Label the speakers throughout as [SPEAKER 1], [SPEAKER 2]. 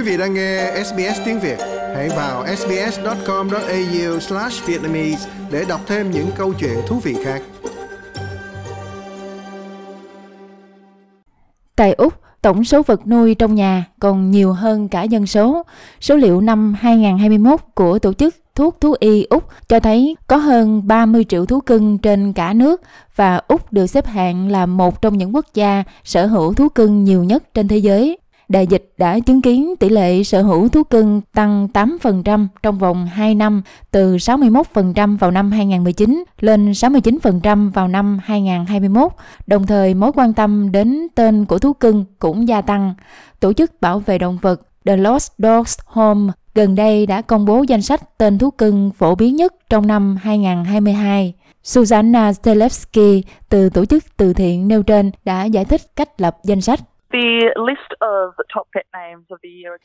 [SPEAKER 1] Quý vị đang nghe SBS tiếng Việt, hãy vào sbs.com.au/vietnamese để đọc thêm những câu chuyện thú vị khác.
[SPEAKER 2] Tại Úc, tổng số vật nuôi trong nhà còn nhiều hơn cả dân số. Số liệu năm 2021 của Tổ chức Thuốc Thú Y Úc cho thấy có hơn 30 triệu thú cưng trên cả nước và Úc được xếp hạng là một trong những quốc gia sở hữu thú cưng nhiều nhất trên thế giới. Đại dịch đã chứng kiến tỷ lệ sở hữu thú cưng tăng 8% trong vòng 2 năm, từ 61% vào năm 2019 lên 69% vào năm 2021. Đồng thời, mối quan tâm đến tên của thú cưng cũng gia tăng. Tổ chức bảo vệ động vật The Lost Dogs Home gần đây đã công bố danh sách tên thú cưng phổ biến nhất trong năm 2022. Susanna Stelevsky từ tổ chức từ thiện nêu trên đã giải thích cách lập danh sách.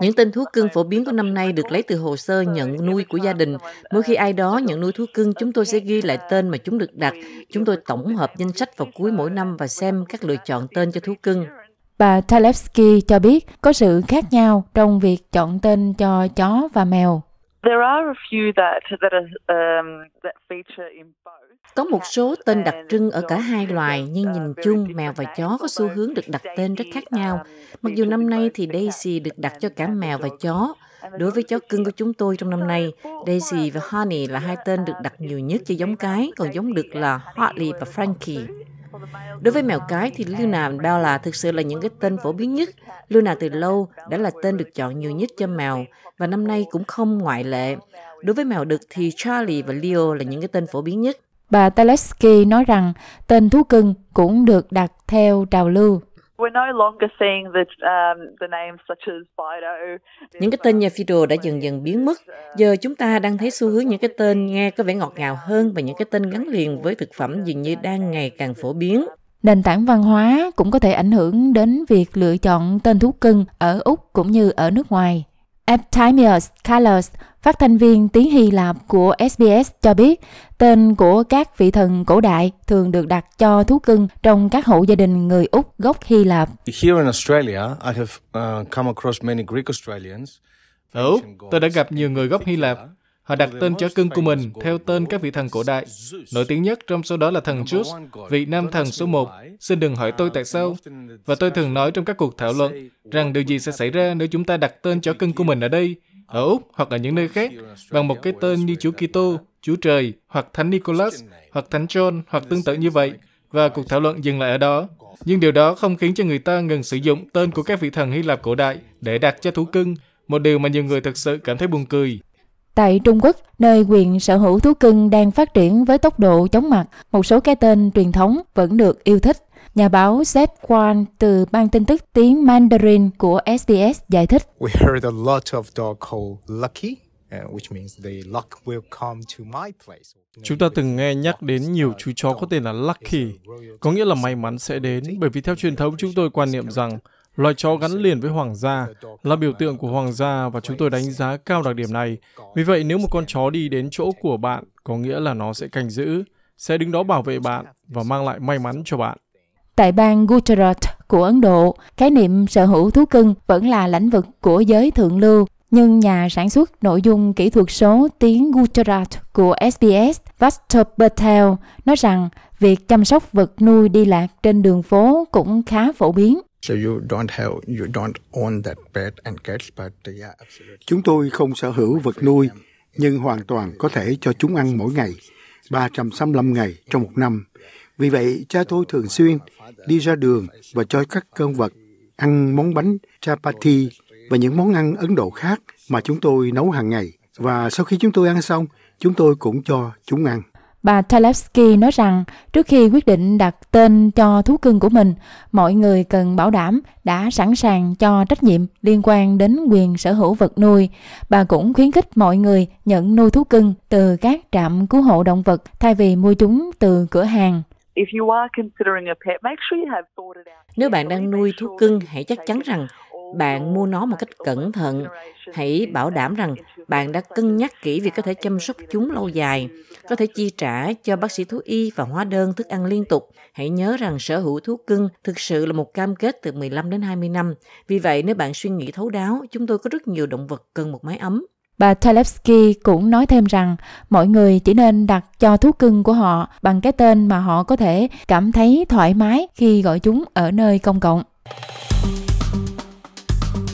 [SPEAKER 3] Những tên thú cưng phổ biến của năm nay được lấy từ hồ sơ nhận nuôi của gia đình. Mỗi khi ai đó nhận nuôi thú cưng, chúng tôi sẽ ghi lại tên mà chúng được đặt. Chúng tôi tổng hợp danh sách vào cuối mỗi năm và xem các lựa chọn tên cho thú cưng.
[SPEAKER 2] Bà Talevsky cho biết có sự khác nhau trong việc chọn tên cho chó và mèo.
[SPEAKER 3] Có một số tên đặc trưng ở cả hai loài, nhưng nhìn chung mèo và chó có xu hướng được đặt tên rất khác nhau. Mặc dù năm nay thì Daisy được đặt cho cả mèo và chó. Đối với chó cưng của chúng tôi trong năm nay, Daisy và Honey là hai tên được đặt nhiều nhất cho giống cái, còn giống đực là Hartley và Frankie. Đối với mèo cái thì Luna Bella thực sự là những cái tên phổ biến nhất. Luna từ lâu đã là tên được chọn nhiều nhất cho mèo và năm nay cũng không ngoại lệ. Đối với mèo đực thì Charlie và Leo là những cái tên phổ biến nhất.
[SPEAKER 2] Bà Teleski nói rằng tên thú cưng cũng được đặt theo trào lưu.
[SPEAKER 3] Um, những cái tên như Fido đã dần dần biến mất. Giờ chúng ta đang thấy xu hướng những cái tên nghe có vẻ ngọt ngào hơn và những cái tên gắn liền với thực phẩm dường như đang ngày càng phổ biến.
[SPEAKER 2] Nền tảng văn hóa cũng có thể ảnh hưởng đến việc lựa chọn tên thú cưng ở Úc cũng như ở nước ngoài. Eptimius Kalos, phát thanh viên tiếng Hy Lạp của SBS cho biết tên của các vị thần cổ đại thường được đặt cho thú cưng trong các hộ gia đình người Úc gốc Hy Lạp. Here in Australia, I have uh, come across many
[SPEAKER 4] Greek Australians. Ở Úc, tôi đã gặp nhiều người gốc Hy Lạp Họ đặt tên chó cưng của mình theo tên các vị thần cổ đại. Nổi tiếng nhất trong số đó là thần Zeus, vị nam thần số một. Xin đừng hỏi tôi tại sao. Và tôi thường nói trong các cuộc thảo luận rằng điều gì sẽ xảy ra nếu chúng ta đặt tên chó cưng của mình ở đây, ở Úc hoặc ở những nơi khác, bằng một cái tên như Chúa Kitô, Chúa Trời, hoặc Thánh Nicholas, hoặc Thánh John, hoặc tương tự như vậy. Và cuộc thảo luận dừng lại ở đó. Nhưng điều đó không khiến cho người ta ngừng sử dụng tên của các vị thần Hy Lạp cổ đại để đặt cho thú cưng, một điều mà nhiều người thực sự cảm thấy buồn cười.
[SPEAKER 2] Tại Trung Quốc, nơi quyền sở hữu thú cưng đang phát triển với tốc độ chóng mặt, một số cái tên truyền thống vẫn được yêu thích. Nhà báo Seth Kwan từ ban tin tức tiếng Mandarin của SBS giải thích. We heard a lot of dog called Lucky.
[SPEAKER 4] Chúng ta từng nghe nhắc đến nhiều chú chó có tên là Lucky, có nghĩa là may mắn sẽ đến, bởi vì theo truyền thống chúng tôi quan niệm rằng Loài chó gắn liền với hoàng gia là biểu tượng của hoàng gia và chúng tôi đánh giá cao đặc điểm này. Vì vậy, nếu một con chó đi đến chỗ của bạn, có nghĩa là nó sẽ canh giữ, sẽ đứng đó bảo vệ bạn và mang lại may mắn cho bạn.
[SPEAKER 2] Tại bang Gujarat của Ấn Độ, khái niệm sở hữu thú cưng vẫn là lĩnh vực của giới thượng lưu, nhưng nhà sản xuất nội dung kỹ thuật số tiếng Gujarat của SBS Vastor Patel nói rằng việc chăm sóc vật nuôi đi lạc trên đường phố cũng khá phổ biến. So you don't have you don't
[SPEAKER 1] own that pet and cats but yeah absolutely. Chúng tôi không sở hữu vật nuôi nhưng hoàn toàn có thể cho chúng ăn mỗi ngày 365 ngày trong một năm. Vì vậy, cha tôi thường xuyên đi ra đường và cho các con vật ăn món bánh chapati và những món ăn Ấn Độ khác mà chúng tôi nấu hàng ngày. Và sau khi chúng tôi ăn xong, chúng tôi cũng cho chúng ăn.
[SPEAKER 2] Bà Talevsky nói rằng trước khi quyết định đặt tên cho thú cưng của mình, mọi người cần bảo đảm đã sẵn sàng cho trách nhiệm liên quan đến quyền sở hữu vật nuôi. Bà cũng khuyến khích mọi người nhận nuôi thú cưng từ các trạm cứu hộ động vật thay vì mua chúng từ cửa hàng.
[SPEAKER 3] Nếu bạn đang nuôi thú cưng, hãy chắc chắn rằng bạn mua nó một cách cẩn thận. Hãy bảo đảm rằng bạn đã cân nhắc kỹ việc có thể chăm sóc chúng lâu dài, có thể chi trả cho bác sĩ thú y và hóa đơn thức ăn liên tục. Hãy nhớ rằng sở hữu thú cưng thực sự là một cam kết từ 15 đến 20 năm. Vì vậy, nếu bạn suy nghĩ thấu đáo, chúng tôi có rất nhiều động vật cần một mái ấm.
[SPEAKER 2] Bà Talevsky cũng nói thêm rằng mọi người chỉ nên đặt cho thú cưng của họ bằng cái tên mà họ có thể cảm thấy thoải mái khi gọi chúng ở nơi công cộng.